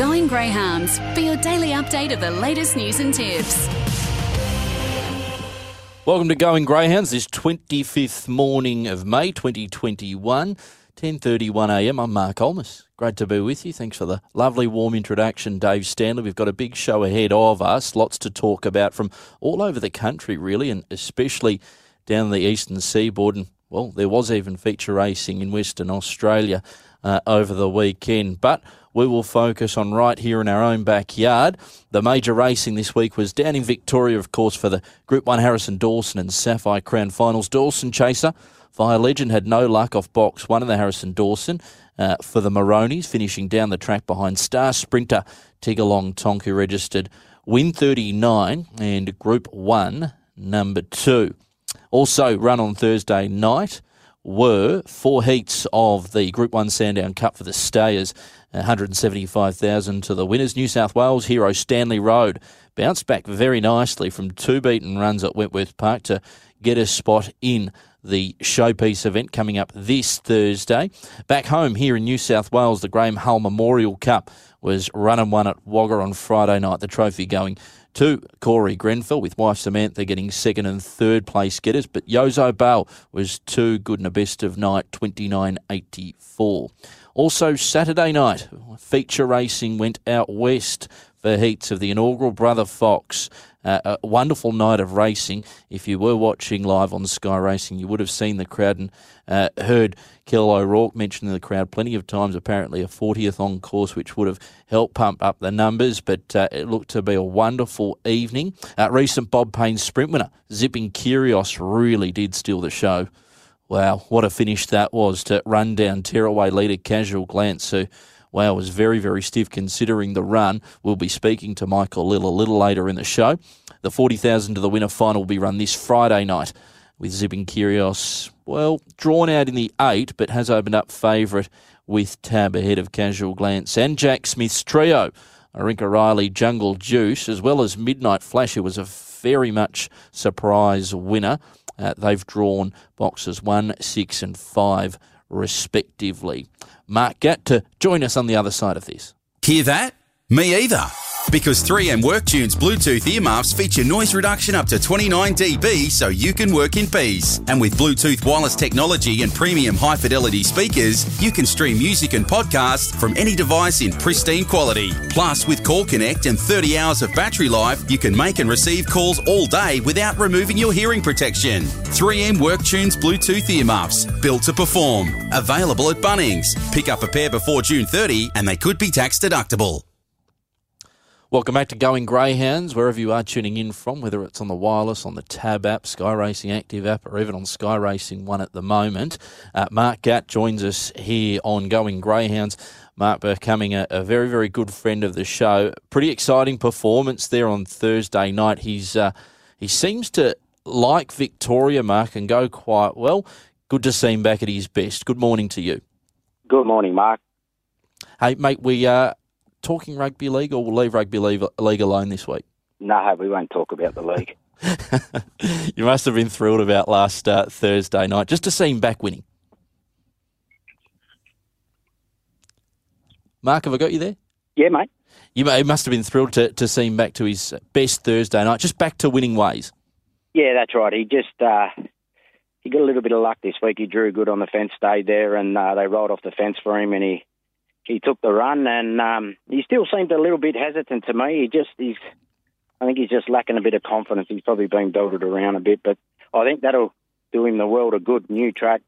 Going Greyhounds for your daily update of the latest news and tips. Welcome to Going Greyhounds this 25th morning of May 2021, 10.31am. I'm Mark Olmos. Great to be with you. Thanks for the lovely warm introduction, Dave Stanley. We've got a big show ahead of us, lots to talk about from all over the country, really, and especially down the eastern seaboard. And, well, there was even feature racing in Western Australia uh, over the weekend. But we will focus on right here in our own backyard. The major racing this week was down in Victoria, of course, for the Group 1 Harrison Dawson and Sapphire Crown finals. Dawson Chaser, Fire Legend, had no luck off box one in the Harrison Dawson. Uh, for the Maronis, finishing down the track behind Star Sprinter Tiggerlong Tonku registered win 39 and Group 1 number 2. Also run on Thursday night were four heats of the Group 1 Sandown Cup for the Stayers. 175,000 to the winners. New South Wales hero Stanley Road bounced back very nicely from two beaten runs at Wentworth Park to get a spot in the showpiece event coming up this Thursday. Back home here in New South Wales, the Graham Hull Memorial Cup was run and won at Wagga on Friday night. The trophy going to Corey Grenfell, with wife Samantha getting second and third place getters. But Yozo Bale was too good in a best of night, 29.84. Also, Saturday night, feature racing went out west for heats of the inaugural Brother Fox. Uh, a wonderful night of racing. If you were watching live on Sky Racing, you would have seen the crowd and uh, heard Kell O'Rourke mentioning the crowd plenty of times. Apparently, a 40th on course, which would have helped pump up the numbers, but uh, it looked to be a wonderful evening. Uh, recent Bob Payne sprint winner, Zipping Kyrgios, really did steal the show. Wow, what a finish that was to run down tearaway leader Casual Glance, who, wow, was very, very stiff considering the run. We'll be speaking to Michael Lill a little later in the show. The 40,000 to the winner final will be run this Friday night with Zipping Kyrgios, well, drawn out in the eight, but has opened up favourite with tab ahead of Casual Glance and Jack Smith's trio. Arinka Riley, Jungle Juice, as well as Midnight Flash, who was a very much surprise winner. Uh, they've drawn boxes one, six, and five, respectively. Mark Gatt to join us on the other side of this. Hear that? Me either. Because 3M WorkTunes Bluetooth earmuffs feature noise reduction up to 29 dB so you can work in peace. And with Bluetooth wireless technology and premium high fidelity speakers, you can stream music and podcasts from any device in pristine quality. Plus, with Call Connect and 30 hours of battery life, you can make and receive calls all day without removing your hearing protection. 3M WorkTunes Bluetooth earmuffs, built to perform. Available at Bunnings. Pick up a pair before June 30 and they could be tax deductible. Welcome back to Going Greyhounds, wherever you are tuning in from, whether it's on the wireless, on the Tab app, Sky Racing Active app, or even on Sky Racing One at the moment. Uh, Mark Gatt joins us here on Going Greyhounds. Mark becoming a, a, very, very good friend of the show. Pretty exciting performance there on Thursday night. He's uh, he seems to like Victoria, Mark, and go quite well. Good to see him back at his best. Good morning to you. Good morning, Mark. Hey, mate, we uh, talking rugby league, or we'll leave rugby league, league alone this week? No, we won't talk about the league. you must have been thrilled about last uh, Thursday night just to see him back winning. Mark, have I got you there? Yeah, mate. You must have been thrilled to, to see him back to his best Thursday night, just back to winning ways. Yeah, that's right. He just uh, he got a little bit of luck this week. He drew good on the fence, stayed there, and uh, they rolled off the fence for him, and he he took the run, and um, he still seemed a little bit hesitant to me. He just he's, I think he's just lacking a bit of confidence. He's probably been belted around a bit, but I think that'll do him the world a good. New track,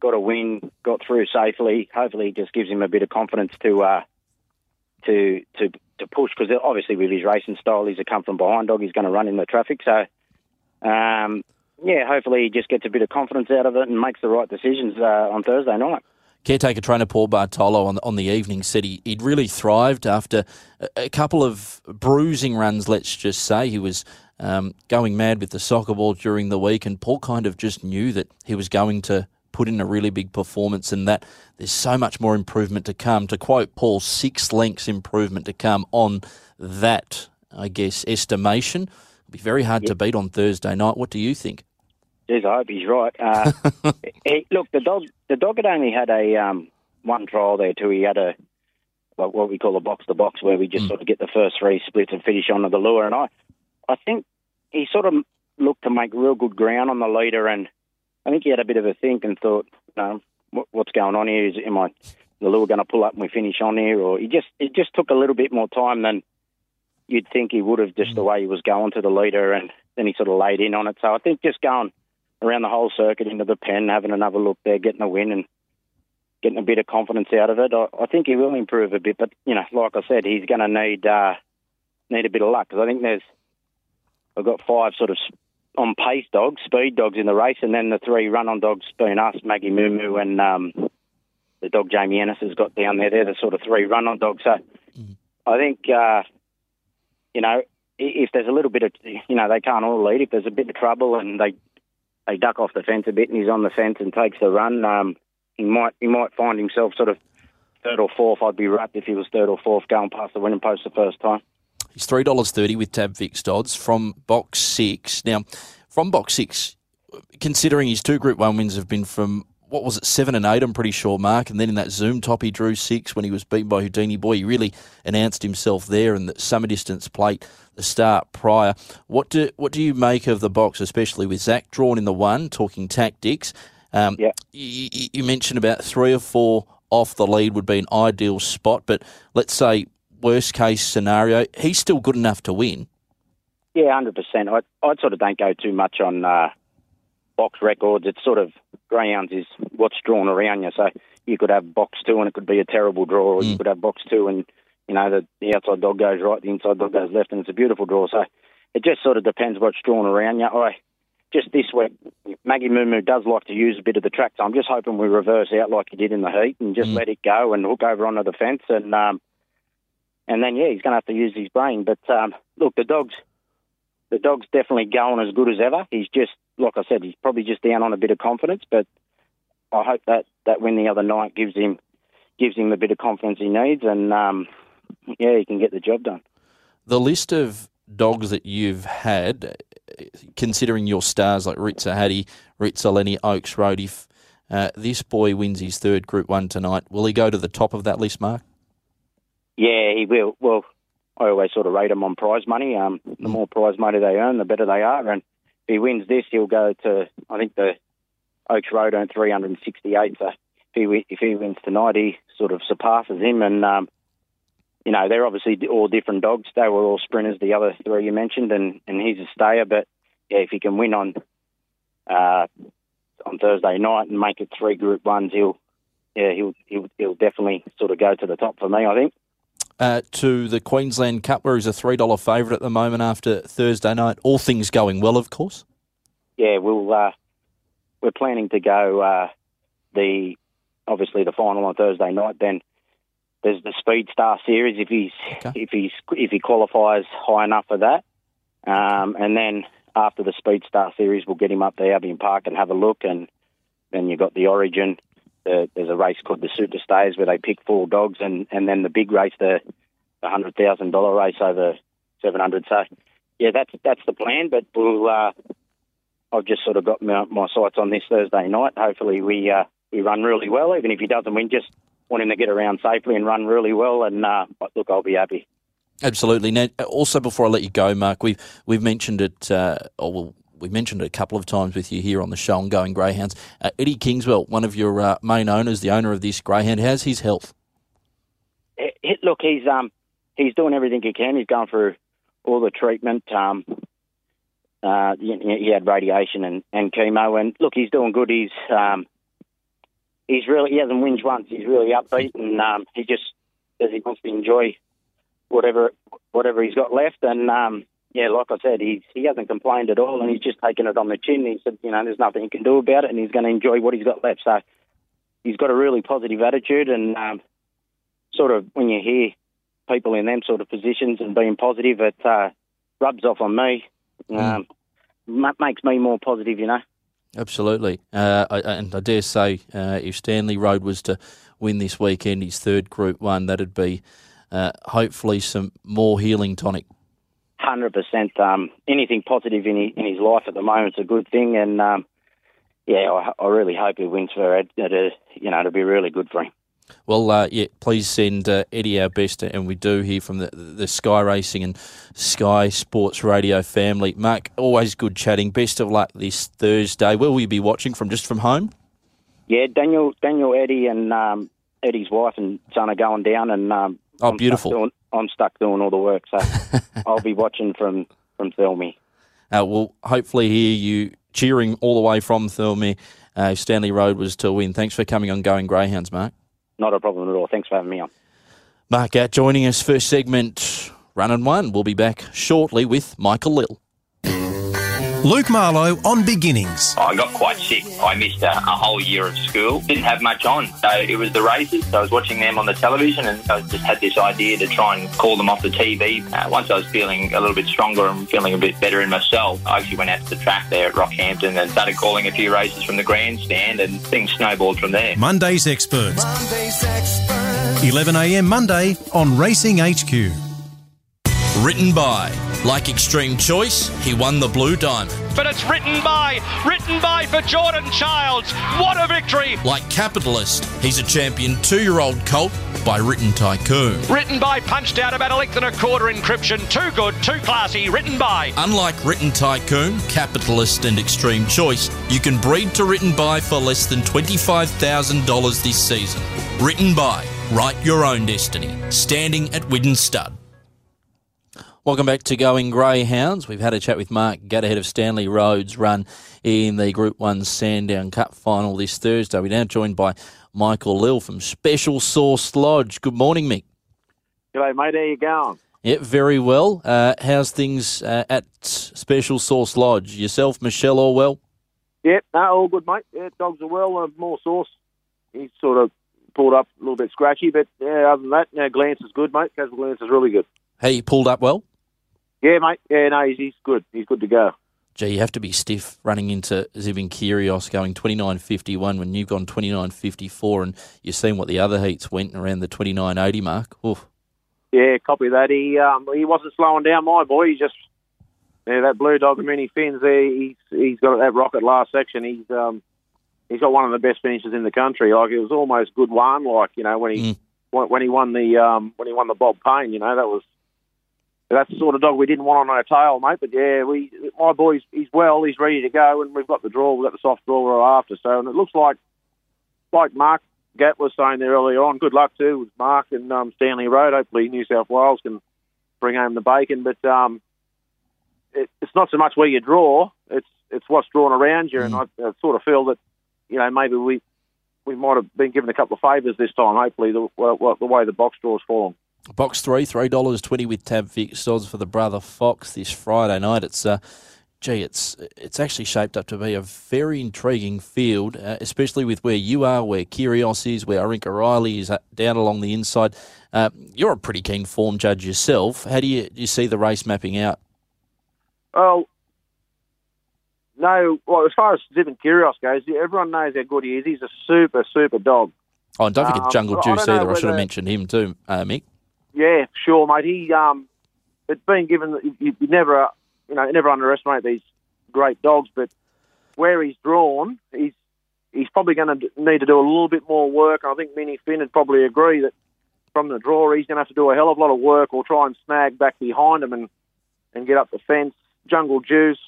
got a win, got through safely. Hopefully, it just gives him a bit of confidence to uh, to to to push because obviously with his racing style, he's a come from behind dog. He's going to run in the traffic, so. Um, yeah, hopefully he just gets a bit of confidence out of it and makes the right decisions uh, on Thursday night. Caretaker trainer Paul Bartolo on, on the evening said he, he'd really thrived after a, a, couple of bruising runs, let's just say. He was um, going mad with the soccer ball during the week, and Paul kind of just knew that he was going to put in a really big performance and that there's so much more improvement to come. To quote Paul, six lengths improvement to come on that, I guess, estimation. It'll be very hard yep. to beat on Thursday night. What do you think? Jeez, I hope he's right. Uh, he, look, the dog, the dog had only had a um, one trial there too. He had a like what we call a box to box, where we just sort of get the first three splits and finish onto the lure. And I, I think he sort of looked to make real good ground on the leader, and I think he had a bit of a think and thought, no, what, what's going on here? Is am I the lure going to pull up and we finish on here? Or he just it just took a little bit more time than you'd think he would have, just the way he was going to the leader, and then he sort of laid in on it. So I think just going around the whole circuit into the pen, having another look there, getting a win, and getting a bit of confidence out of it, I, I think he will improve a bit. But you know, like I said, he's going to need uh, need a bit of luck because I think there's I've got five sort of on pace dogs, speed dogs in the race, and then the three run on dogs being us, Maggie Moo Moo, and um, the dog Jamie Ennis has got down there. They're the sort of three run on dogs. So I think, uh, you know, if there's a little bit of, you know, they can't all lead. If there's a bit of trouble and they they duck off the fence a bit and he's on the fence and takes the run, um, he might he might find himself sort of third or fourth. I'd be wrapped if he was third or fourth going past the winning post the first time. He's three dollars thirty with tab fixed odds from box six. Now, from box six, considering his two Group One wins have been from what was it seven and eight, I'm pretty sure, Mark, and then in that Zoom top he drew six when he was beaten by Houdini Boy. He really announced himself there, and the summer distance plate the start prior. What do what do you make of the box, especially with Zach drawn in the one, talking tactics? Um, Yeah. you, you- mentioned about three or four off the lead would be an ideal spot, but let's say worst case scenario, he's still good enough to win. Yeah, hundred percent. I I sort of don't go too much on uh, box records. It's sort of greyhounds is what's drawn around you. So you could have box two and it could be a terrible draw, or you could have box two and you know the, the outside dog goes right, the inside dog goes left, and it's a beautiful draw. So it just sort of depends what's drawn around you. I just this week, Maggie Moo Moo does like to use a bit of the track, so I'm just hoping we reverse out like he did in the heat and just let it go and hook over onto the fence and. um and then, yeah, he's going to have to use his brain. But um, look, the dog's the dog's definitely going as good as ever. He's just, like I said, he's probably just down on a bit of confidence. But I hope that that win the other night gives him gives him the bit of confidence he needs, and um, yeah, he can get the job done. The list of dogs that you've had, considering your stars like Ritza Hattie, Ritza Lenny, Oaks Road, if uh, this boy wins his third Group 1 tonight, will he go to the top of that list, Mark? Yeah, he will. Well, I always sort of rate him on prize money. Um, the more prize money they earn, the better they are. And if he wins this, he'll go to I think the Oaks Road earned 368. So if he if he wins tonight, he sort of surpasses him. And um, you know they're obviously all different dogs. They were all sprinters, the other three you mentioned, and and he's a stayer. But yeah, if he can win on uh, on Thursday night and make it three Group Ones, he'll yeah he'll he'll, he'll definitely sort of go to the top for me. I think. Uh, to the Queensland Cup, where he's a $3 favourite at the moment after Thursday night. All things going well, of course. yeah, we'll uh, we're planning to go uh, the obviously the final on Thursday night. Then there's the Speed Star Series if he's Okay. if he's if he qualifies high enough for that, um, and then after the Speed Star Series, we'll get him up there, Albion Park, and have a look. And then you've got the Origin. The, there's a race called the Super Stays where they pick four dogs, and, and then the big race, the the hundred thousand dollar race over seven hundred. So yeah, that's that's the plan. But we'll uh, I've just sort of got my, my sights on this Thursday night. Hopefully, we uh, we run really well. Even if he doesn't win, just want him to get around safely and run really well. And uh, look, I'll be happy. Absolutely. Now, also, before I let you go, Mark, we've we've mentioned it, uh, or well, we mentioned it a couple of times with you here on the show on Going Greyhounds. Uh, Eddie Kingswell, one of your uh, main owners, the owner of this greyhound, how's his health? It, it- look, he's um he's doing everything he can. He's going through all the treatment. Um, uh, he, he had radiation and, and chemo, and look, he's doing good. He's um, he's really he hasn't whinged once. He's really upbeat, and um, he just says he wants to enjoy whatever whatever he's got left. And um, yeah, like I said, he's he hasn't complained at all, and he's just taken it on the chin. He said, you know, there's nothing he can do about it, and he's going to enjoy what he's got left. So he's got a really positive attitude, and um, sort of when you hear people in them sort of positions and being positive, it uh, rubs off on me. Um, ma- makes me more positive, you know. Absolutely. Uh, I, and I dare say, uh, if Stanley Road was to win this weekend, his third Group One, that'd be uh, hopefully some more healing tonic. Hundred percent. Um, anything positive in his, in his life at the moment is a good thing, and um, yeah, I, I really hope he wins for it. Uh, you know, it'll be really good for him. Well, uh, yeah, please send uh, Eddie our best, and we do hear from the, the Sky Racing and Sky Sports Radio family. Mark, always good chatting. Best of luck this Thursday. Where will you be watching from? Just from home? Yeah, Daniel, Daniel, Eddie, and um, Eddie's wife and son are going down, and um, Oh, I'm beautiful. I'm stuck doing all the work, so I'll be watching from from Thelmy. Uh, we'll hopefully hear you cheering all the way from Thirlmere. Uh, Stanley Road was to win. Thanks for coming on Going Greyhounds, Mark. Not a problem at all. Thanks for having me on. Mark out joining us first segment, run and one. We'll be back shortly with Michael Lill. Luke Marlowe on beginnings. I got quite sick. I missed a, a whole year of school. Didn't have much on. So it was the races. So I was watching them on the television and I just had this idea to try and call them off the TV. Uh, once I was feeling a little bit stronger and feeling a bit better in myself, I actually went out to the track there at Rockhampton and started calling a few races from the grandstand and things snowballed from there. Monday's Experts. 11am Monday on Racing HQ. Written by, like Extreme Choice, he won the Blue Diamond. but it's written by, written by for Jordan Childs. What a victory! Like Capitalist, he's a champion two-year-old colt by Written Tycoon. Written by, punched out about a length and a quarter encryption. Too good, too classy. Written by. Unlike Written Tycoon, Capitalist, and Extreme Choice, you can breed to Written By for less than $25,000 this season. Written By, write your own destiny. Standing at Widden Stud. Welcome back to Going Greyhounds. We've had a chat with Mark Gatt ahead of Stanley Road's run in the Group 1 Sandown Cup final this Thursday. We're now joined by Michael Lill from Special Sauce Lodge. Good morning, Mick. G'day, mate. How you going? Yeah, very well. Uh, how's things uh, at Special Sauce Lodge? Yourself, Michelle, all well? Yep, no, all good, mate. Yeah, dogs are well. Uh, more sauce. He's sort of pulled up a little bit scratchy, but yeah, other than that, no, Glance is good, mate. Casual Glance is really good. Hey, you pulled up well? Yeah, mate. Yeah, no, he's, he's good. He's good to go. Gee, you have to be stiff running into Zipping Kyrgios going 29.51 when you've gone 29.54 and you've seen what the other heats went around the 29.80 mark. Oof. Yeah, copy that. He um, he wasn't slowing down, my boy. He just yeah, that blue dog mini fins there. He's he's got that rocket last section. He's um he's got one of the best finishes in the country. Like it was almost good one. Like you know when he Mm. when he won the um when he won the Bob Payne. You know that was that's the sort of dog we didn't want on our tail, mate. But yeah, we my boy's he's well. He's ready to go, and we've got the draw. We've got the soft draw we're after. So and it looks like like Mark Gatt was saying there earlier on. Good luck too with Mark and um, Stanley Road. Hopefully New South Wales can bring home the bacon. But um, it, it's not so much where you draw; it's it's what's drawn around you. And I, I sort of feel that you know maybe we we might have been given a couple of favours this time. Hopefully the the way the box draw's fallen. Box three, $3.20 with tab fixed odds for the Brother Fox this Friday night. It's uh, gee, it's it's actually shaped up to be a very intriguing field, uh, especially with where you are, where Kyrgios is, where Arinka Riley is uh, down along the inside. Uh, you're a pretty keen form judge yourself. How do you, do you see the race mapping out? Well, no. Well, as far as Zipping Kyrgios goes, everyone knows how good he is. He's a super, super dog. Oh, and don't forget Um, Jungle I Juice know either. I should have mentioned him too, uh, Mick. Yeah, sure, mate. He um, it's been given. You, you never, you know, never underestimate these great dogs, but where he's drawn, he's he's probably going to need to do a little bit more work. I think Minnie Finn would probably agree that from the draw, he's going to have to do a hell of a lot of work or try and snag back behind him and and get up the fence. Jungle Juice,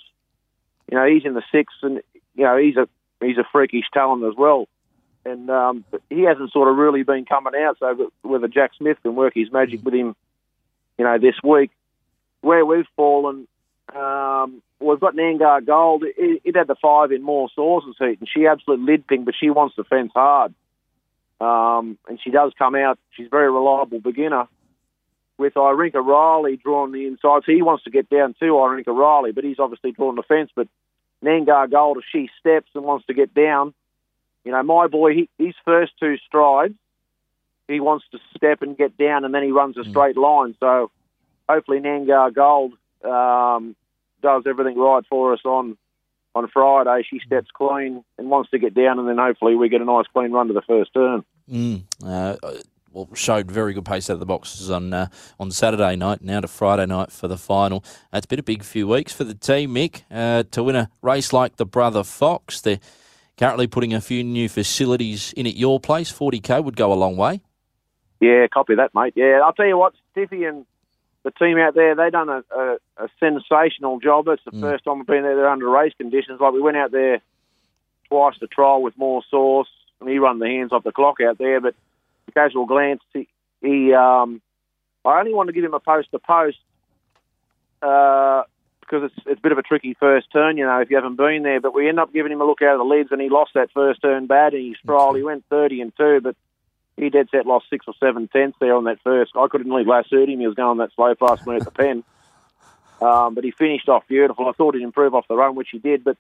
you know, he's in the six, and you know, he's a he's a freakish talent as well. And um, he hasn't sort of really been coming out, so whether Jack Smith can work his magic with him, you know, this week. Where we've fallen, um, we've got Nangar Gold. It, it had the five in More Sauce's heat, and she absolutely lid ping, but she wants the fence hard. Um, and she does come out. She's a very reliable beginner. With Irinka Riley drawing the inside, so he wants to get down to Irinka Riley, but he's obviously drawn the fence. But Nangar Gold, if she steps and wants to get down, you know, my boy, he, his first two strides, he wants to step and get down, and then he runs a straight line. So hopefully Nangar Gold um, does everything right for us on on Friday. She steps clean and wants to get down, and then hopefully we get a nice clean run to the first turn. Mm, uh, well, showed very good pace out of the boxes on uh, on Saturday night. Now to Friday night for the final. It's been a big few weeks for the team, Mick, uh, to win a race like the Brother Fox. They're currently putting a few new facilities in at your place. 40k would go a long way. Yeah, copy that, mate. Yeah, I'll tell you what, Stiffy and the team out there, they've done a, a, a sensational job. It's the Mm. first time we've been there They're under race conditions. Like we went out there twice to trial with more sauce, and he run the hands off the clock out there. But a casual glance, he, he um, I only want to give him a post to post uh, because it's it's a bit of a tricky first turn, you know, if you haven't been there. But we end up giving him a look out of the lids, and he lost that first turn bad, and he strolled. He went thirty and two, but he dead set lost six or seven tenths there on that first. I couldn't really lassoed him. He was going that slow fast me at the pen. Um, but he finished off beautiful. I thought he'd improve off the run, which he did. But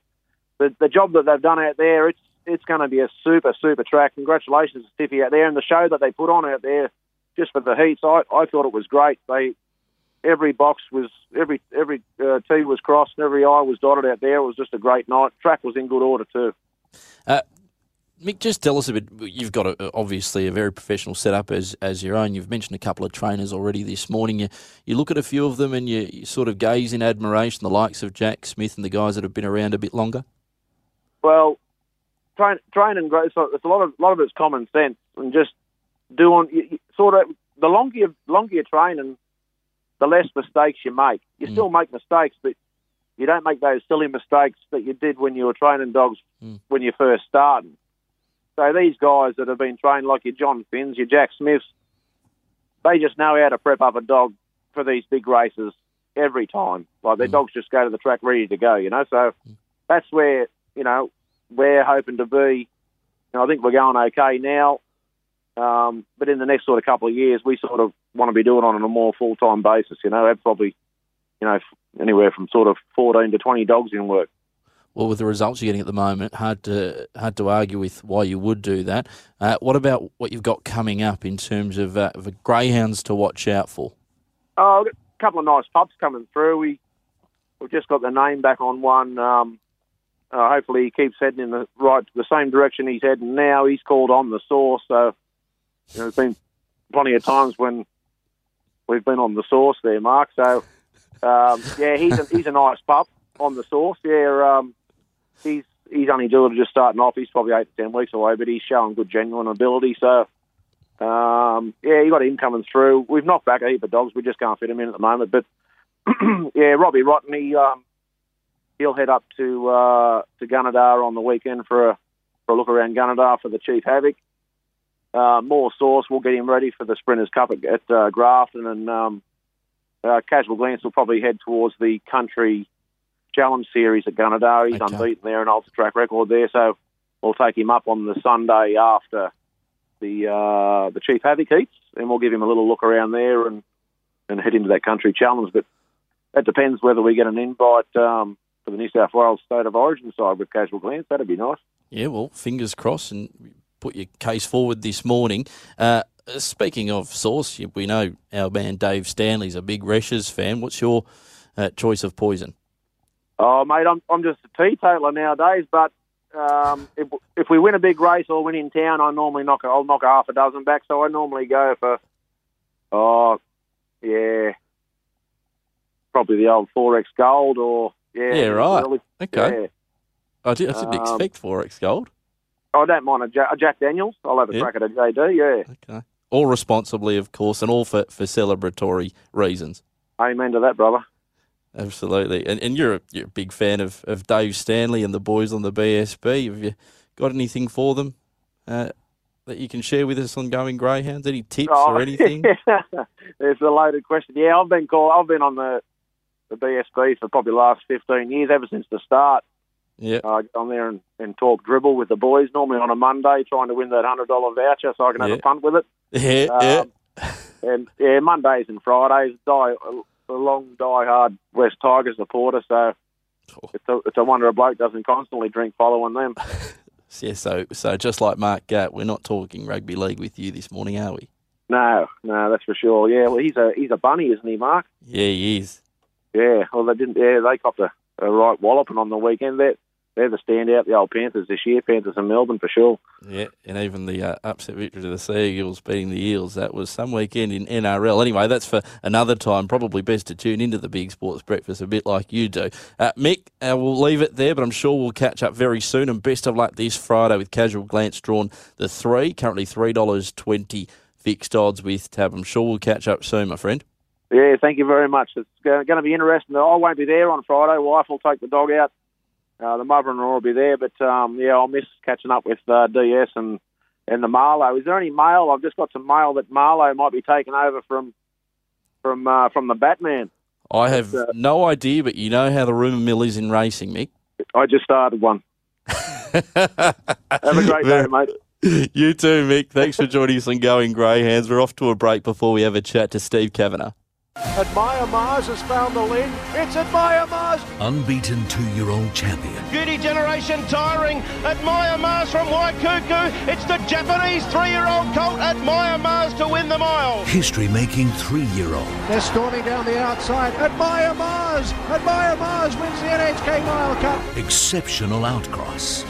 the, the job that they've done out there, it's it's going to be a super, super track. Congratulations to Stiffy out there. And the show that they put on out there just for the heats, I, I thought it was great. They Every box was, every every uh, T was crossed, and every I was dotted out there. It was just a great night. Track was in good order too. Uh, Mick, just tell us a bit. You've got a, obviously a very professional setup as as your own. You've mentioned a couple of trainers already this morning. You you look at a few of them and you, you sort of gaze in admiration, the likes of Jack Smith and the guys that have been around a bit longer. Well, train, training, great. So it's a lot of lot of it's common sense and just doing you, you, sort of the longer you longer you're training, the less mistakes you make. You mm. still make mistakes, but you don't make those silly mistakes that you did when you were training dogs mm. when you first started. So these guys that have been trained like your John Finns, your Jack Smiths, they just know how to prep up a dog for these big races every time. Like their mm. dogs just go to the track ready to go, you know. So that's where you know we're hoping to be. Know, I think we're going okay now, um, but in the next sort of couple of years, we sort of want to be doing on a more full time basis. You know, have probably you know anywhere from sort of fourteen to twenty dogs in work. Well, with the results you're getting at the moment, hard to hard to argue with why you would do that. Uh, what about what you've got coming up in terms of, uh, of greyhounds to watch out for? Oh, got a couple of nice pups coming through. We we've just got the name back on one. Um, uh, hopefully, he keeps heading in the right, the same direction he's heading now. He's called on the sauce, so you know, there's been plenty of times when we've been on the sauce there, Mark. So um, yeah, he's a, he's a nice pup on the sauce. Yeah, um, he's he's only to just starting off. He's probably eight to ten weeks away, but he's showing good genuine ability. So um, yeah, you got him coming through. We've knocked back a heap of dogs. We just can't fit him in at the moment. But yeah, Robbie Rotten, he um, he'll head up to uh, to Gunnedah on the weekend for a for a look around Gunnedah for the Chief Havoc. Uh, more sauce. We'll get him ready for the Sprinters Cup at, at uh, Grafton, and um, uh, casual glance will probably head towards the Country Challenge Series at Gunnedah. He's Okay. unbeaten there, an ultra track record there. So we'll take him up on the Sunday after the uh, the Chief Havoc heats, and we'll give him a little look around there and and head into that Country Challenge. But that depends whether we get an invite um, for the New South Wales State of Origin side with casual glance. That'd be nice. Yeah, well, fingers crossed, and put your case forward this morning. Uh, speaking of sauce, we know our man Dave Stanley's a big Reschs fan. What's your uh, choice of poison? Oh, mate, I'm I'm just a teetotaler nowadays. But um, if if we win a big race or win in town, I normally knock I'll knock half a dozen back. So I normally go for oh yeah, probably the old XXXX Gold or yeah Yeah, right. really- Okay. yeah. I, did, I didn't Um, expect XXXX Gold. I don't mind a Jack, a Jack Daniels. I'll have a Yeah. crack at a JD. Yeah, Okay. All responsibly, of course, and all for, for celebratory reasons. amen to that, brother. Absolutely. And, and you're, a, you're a big fan of, of Dave Stanley and the boys on the BSB. Have you got anything for them uh, that you can share with us on going greyhounds? Any tips or anything? it's a loaded question. Yeah, I've been called. I've been on the the BSB for probably the last fifteen years, ever since the start. Yeah. I get on there and, and talk dribble with the boys. Normally on a Monday, trying to win that hundred dollar voucher so I can have Yeah. a punt with it. Yeah, yeah. Um, and yeah, Mondays and Fridays, die a long die hard West Tigers supporter. So it's a, it's a wonder a bloke doesn't constantly drink following them. Yeah, so so just like Mark Gatt, we're not talking rugby league with you this morning, are we? No, no, that's for sure. Yeah, well, he's a he's a bunny, isn't he, Mark? Yeah, he is. Yeah, well, they didn't. Yeah, they copped a, a right walloping on the weekend. They're they're the standout, the old Panthers this year, Panthers and Melbourne for sure. Yeah, and even the uh, upset victory to the Sea Eagles beating the Eels, that was some weekend in NRL. Anyway, that's for another time. Probably best to tune into the Big Sports Breakfast a bit like you do. Uh, Mick, uh, we'll leave it there, but I'm sure we'll catch up very soon. And best of luck this Friday with Casual Glance drawn the three, currently $3.20 fixed odds with Tab. I'm sure we'll catch up soon, my friend. Yeah, thank you very much. It's going to be interesting. I won't be there on Friday. Wife will take the dog out. Uh, the mother-in-law will be there, but um, yeah, I'll miss catching up with uh, DS and and the Marlow. Is there any mail? I've just got some mail that Marlow might be taking over from from uh, from the Batman. I have uh, no idea, but you know how the rumour mill is in racing, Mick. I just started one. Have a great day, mate. You too, Mick. Thanks for joining us on Going Greyhounds. We're off to a break before we have a chat to Steve Kavanagh. Admire Mars has found the lead. It's Admire Mars. Unbeaten two-year-old champion. Beauty generation tiring. Admire Mars from Waikuku. It's the Japanese three-year-old colt Admire Mars to win the mile. History-making three-year-old. They're storming down the outside. Admire Mars. Admire Mars wins the NHK Mile Cup. Exceptional outcross.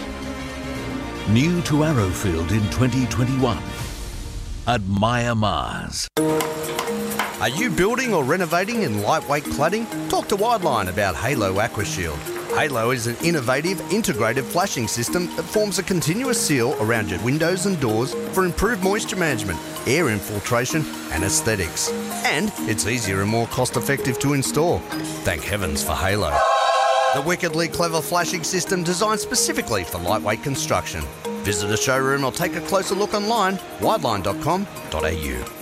New to Arrowfield in 2021. Admire Mars. Are you building or renovating in lightweight cladding? Talk to Wideline about Halo AquaShield. Halo is an innovative, integrated flashing system that forms a continuous seal around your windows and doors for improved moisture management, air infiltration, and aesthetics. And it's easier and more cost effective to install. Thank heavens for Halo. The wickedly clever flashing system designed specifically for lightweight construction. Visit a showroom or take a closer look online, wideline.com.au.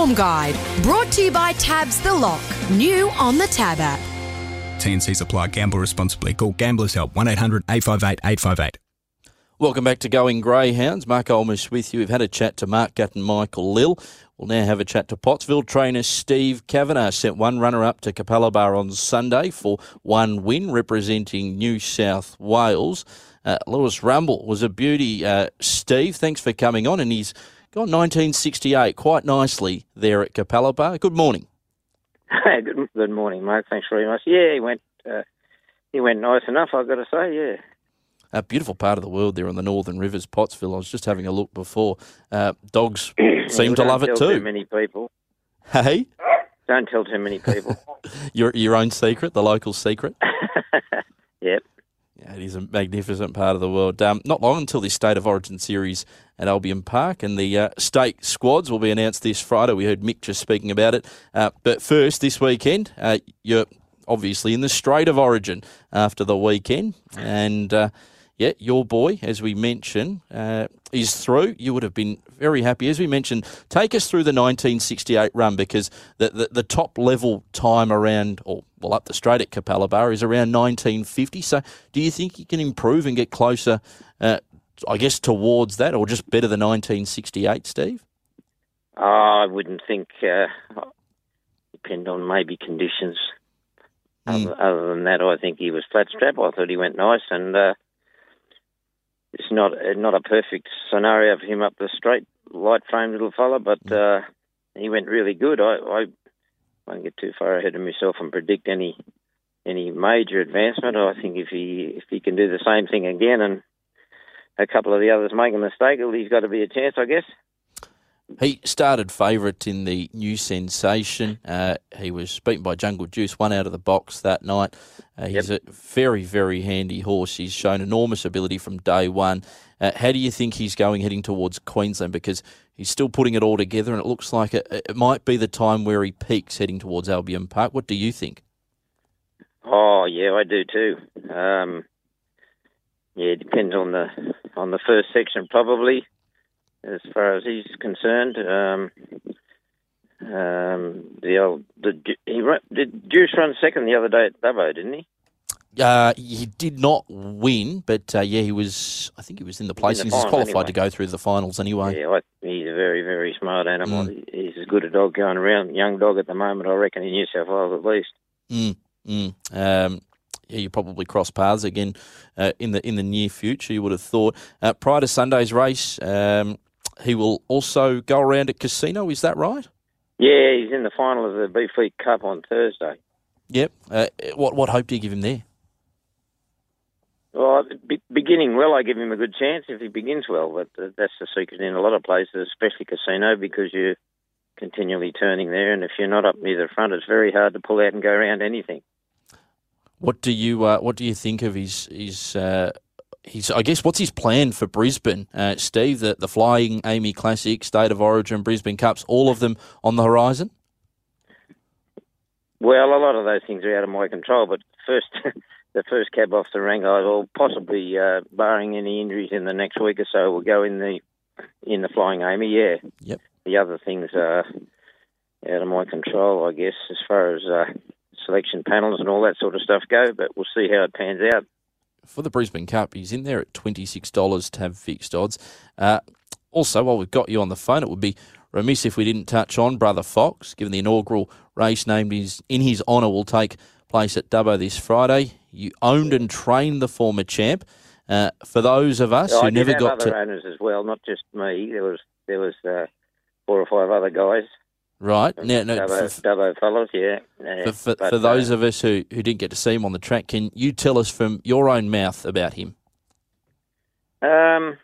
Form Guide, brought to you by Tabs the Lock, new on the Tab app. TNC's apply. Gamble responsibly. Call Gamblers Help 1 800 858 858. Welcome back to Going Greyhounds. Mark Olmish with you. We've had a chat to Mark Gatt and Michael Lill. We'll now have a chat to Pottsville trainer Steve Kavanagh. Sent one runner up to Capalaba on Sunday for one win, representing New South Wales. Uh, Lewis Rumble was a beauty. Uh, Steve, thanks for coming on. And he's got 1968 quite nicely there at Capalaba. Good morning. Hey, good, good morning, Mark. Thanks very much. Yeah, he went. Uh, he went nice enough. I've got to say. Yeah. A beautiful part of the world there on the Northern Rivers, Pottsville. I was just having a look before. Uh, dogs seem to love it tell too. Too many people. Hey, Don't tell too many people. your your own secret, the local secret. yep. It is a magnificent part of the world. Um, not long until this State of Origin series at Albion Park, and the uh, state squads will be announced this Friday. We heard Mick just speaking about it. Uh, but first, this weekend, uh, you're obviously in the Strait of Origin after the weekend, and uh, yeah, your boy, as we mentioned, uh, is through. You would have been very happy. As we mentioned, take us through the 1968 run because the, the, the top level time around, or well, up the straight at Capalaba is around 1950. So do you think you can improve and get closer, uh, I guess, towards that or just better than 1968, Steve? Oh, I wouldn't think. Uh, depend on maybe conditions. Other, other than that, I think he was flat strap. I thought he went nice, and uh, it's not uh, not a perfect scenario for him up the straight, light framed little fella, but uh, he went really good. I, I won't get too far ahead of myself and predict any any major advancement. I think if he if he can do the same thing again, and a couple of the others make a mistake, well, he's got to be a chance, I guess. He started favourite in the new sensation. Uh, he was beaten by Jungle Juice, one out of the box that night. Uh, he's a very, very handy horse. He's shown enormous ability from day one. Uh, how do you think he's going heading towards Queensland? Because he's still putting it all together, and it looks like it, it might be the time where he peaks heading towards Albion Park. What do you think? Oh yeah, I do too. Um, yeah, it depends on the on the first section probably, as far as he's concerned. Um, um, the old the he did Juice run second the other day at Dubbo, didn't he? Uh, he did not win, but uh, yeah, he was. I think he was in the placings. he's qualified anyway. to go through the finals anyway. Yeah, I, he's a very very smart animal. Mm. He's as good a dog going around, young dog at the moment, I reckon, in New South Wales at least. Mm, mm. Um, yeah, you probably cross paths again uh, in the in the near future. You would have thought. Uh, prior to Sunday's race, um, he will also go around at Casino. Is that right? Yeah, he's in the final of the Beef Week Cup on Thursday. Yep. Uh, what what hope do you give him there? Well, be- beginning well, I give him a good chance if he begins well. But that's the secret in a lot of places, especially casino, because you're continually turning there, and if you're not up near the front, it's very hard to pull out and go around anything. What do you uh, What do you think of his his uh, his? I guess what's his plan for Brisbane, uh, Steve? The the Flying Amy Classic, State of Origin, Brisbane Cups, all of them on the horizon. Well, a lot of those things are out of my control, but first. the first cab off the rank, I will possibly, uh, barring any injuries in the next week or so, will go in the in the Flying Amy. Yeah. Yep. The other things are out of my control, I guess, as far as uh, selection panels and all that sort of stuff go. But we'll see how it pans out. For the Brisbane Cup, he's in there at twenty six dollars to have fixed odds. Uh, also, while we've got you on the phone, it would be remiss if we didn't touch on Brother Fox, given the inaugural race named his in his honour will take place at Dubbo this Friday. You owned and trained the former champ. Uh, for those of us Oh, who I never got other to owners as well, not just me. There was there was uh, four or five other guys. Right now, no, Dubbo, for, Dubbo fellows, yeah. yeah. for, for, But, for those uh, of us who, who didn't get to see him on the track, can you tell us from your own mouth about him? Um,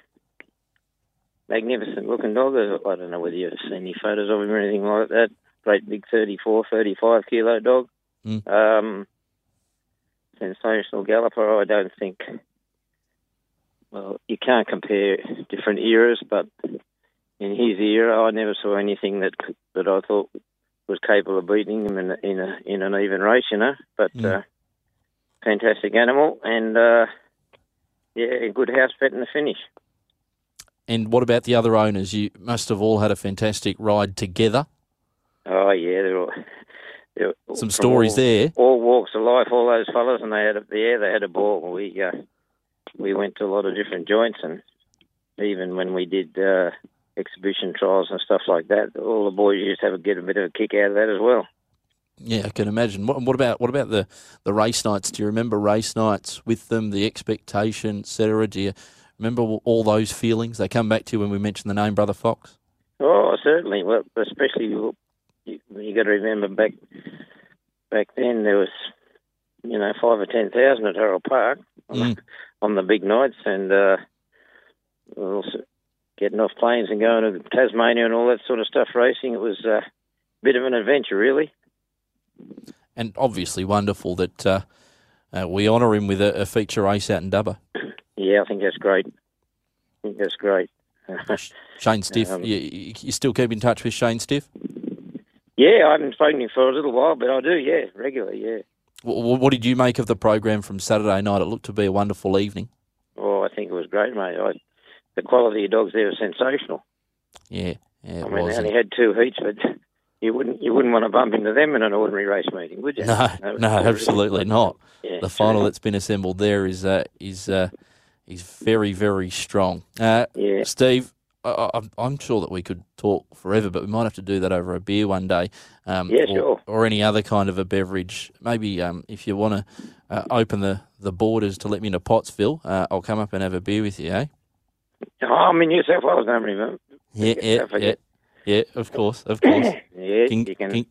magnificent looking dog. I don't know whether you've seen any photos of him or anything like that. Great big 34, 35 kilo dog. Mm. Um, sensational galloper. I don't think. Well, you can't compare different eras, but in his era, I never saw anything that that I thought was capable of beating him in a, in a in an even race. You know, but Mm. uh, fantastic animal and uh, yeah, a good house pet in the finish. And what about the other owners? You must have all had a fantastic ride together. Oh yeah, they're all, they're all- Some stories all, there. All walks of life, all those fellas, and they had a, yeah, they had a ball. We uh, we went to a lot of different joints, and even when we did uh, exhibition trials and stuff like that, all the boys used to have a, get a bit of a kick out of that as well. Yeah, I can imagine. What, what about what about the, the race nights? Do you remember race nights with them, the expectation, etc.? Do you remember all those feelings? They come back to you when we mention the name Brother Fox. Oh, certainly. Well, especially you, you got to remember back back then there was you know five or ten thousand at Harold Park on, Mm. the, on the big nights, and uh, also getting off planes and going to Tasmania and all that sort of stuff. Racing it was uh, a bit of an adventure, really. And obviously wonderful that uh, uh, we honour him with a, a feature race out in Dubbo. Yeah, I think that's great. I think that's great. Shane Stiff, Um, you, you you still keep in touch with Shane Stiff? yeah, I haven't spoken to him for a little while, but I do. Yeah, regularly. Yeah. What, what did you make of the program from Saturday night? It looked to be a wonderful evening. Oh, I think it was great, mate. I, the quality of dogs there was sensational. Yeah, yeah, it I mean, was. they only had two heats, but you wouldn't you wouldn't want to bump into them in an ordinary race meeting, would you? No, was no, absolutely not. Yeah, the final so- that's been assembled there is uh, is uh, is very very strong. Uh, Yeah. Steve, I, I'm sure that we could talk forever, but we might have to do that over a beer one day. Um, Yeah, or, sure. Or any other kind of a beverage. Maybe um, if you want to uh, open the, the borders to let me into Pottsville, uh, I'll come up and have a beer with you, eh? Oh, I'm in New South Wales, don't remember. Yeah, yeah, yeah, yeah. Of course, of course. Yeah, Can- you can, can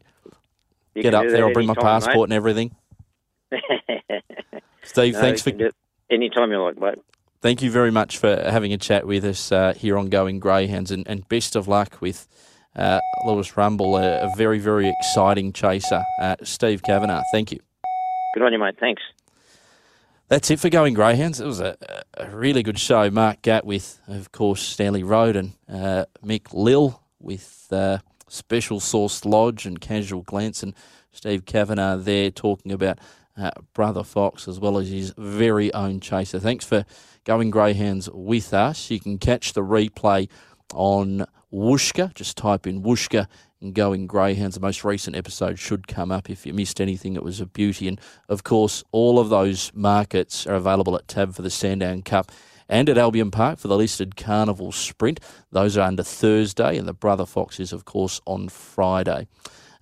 you Get can up there. I'll bring my anytime, mate. passport and everything. Steve, No, thanks for it anytime you like, mate. Thank you very much for having a chat with us uh, here on Going Greyhounds, and, and best of luck with uh, Lewis Rumble, a, a very, very exciting chaser. Uh, Steve Kavanagh, thank you. Good on you, mate. Thanks. That's it for Going Greyhounds. It was a, a really good show. Mark Gatt with, of course, Stanley Road and uh, Mick Lill with uh, Special Sauce Lodge and Casual Glance, and Steve Kavanagh there talking about uh, Brother Fox as well as his very own chaser. Thanks for going Greyhounds with us. You can catch the replay on Whooshkaa. Just type in Whooshkaa Going Greyhounds. The most recent episode should come up. If you missed anything, it was a beauty. And of course, all of those markets are available at Tab for the Sandown Cup and at Albion Park for the listed Carnival Sprint. Those are under Thursday, and the Brother Fox is, of course, on Friday.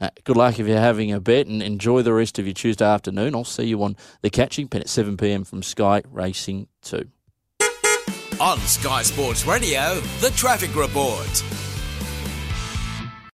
Uh, good luck if you're having a bet and enjoy the rest of your Tuesday afternoon. I'll see you on the catching pen at 7 pm from Sky Racing 2. On Sky Sports Radio, the traffic report.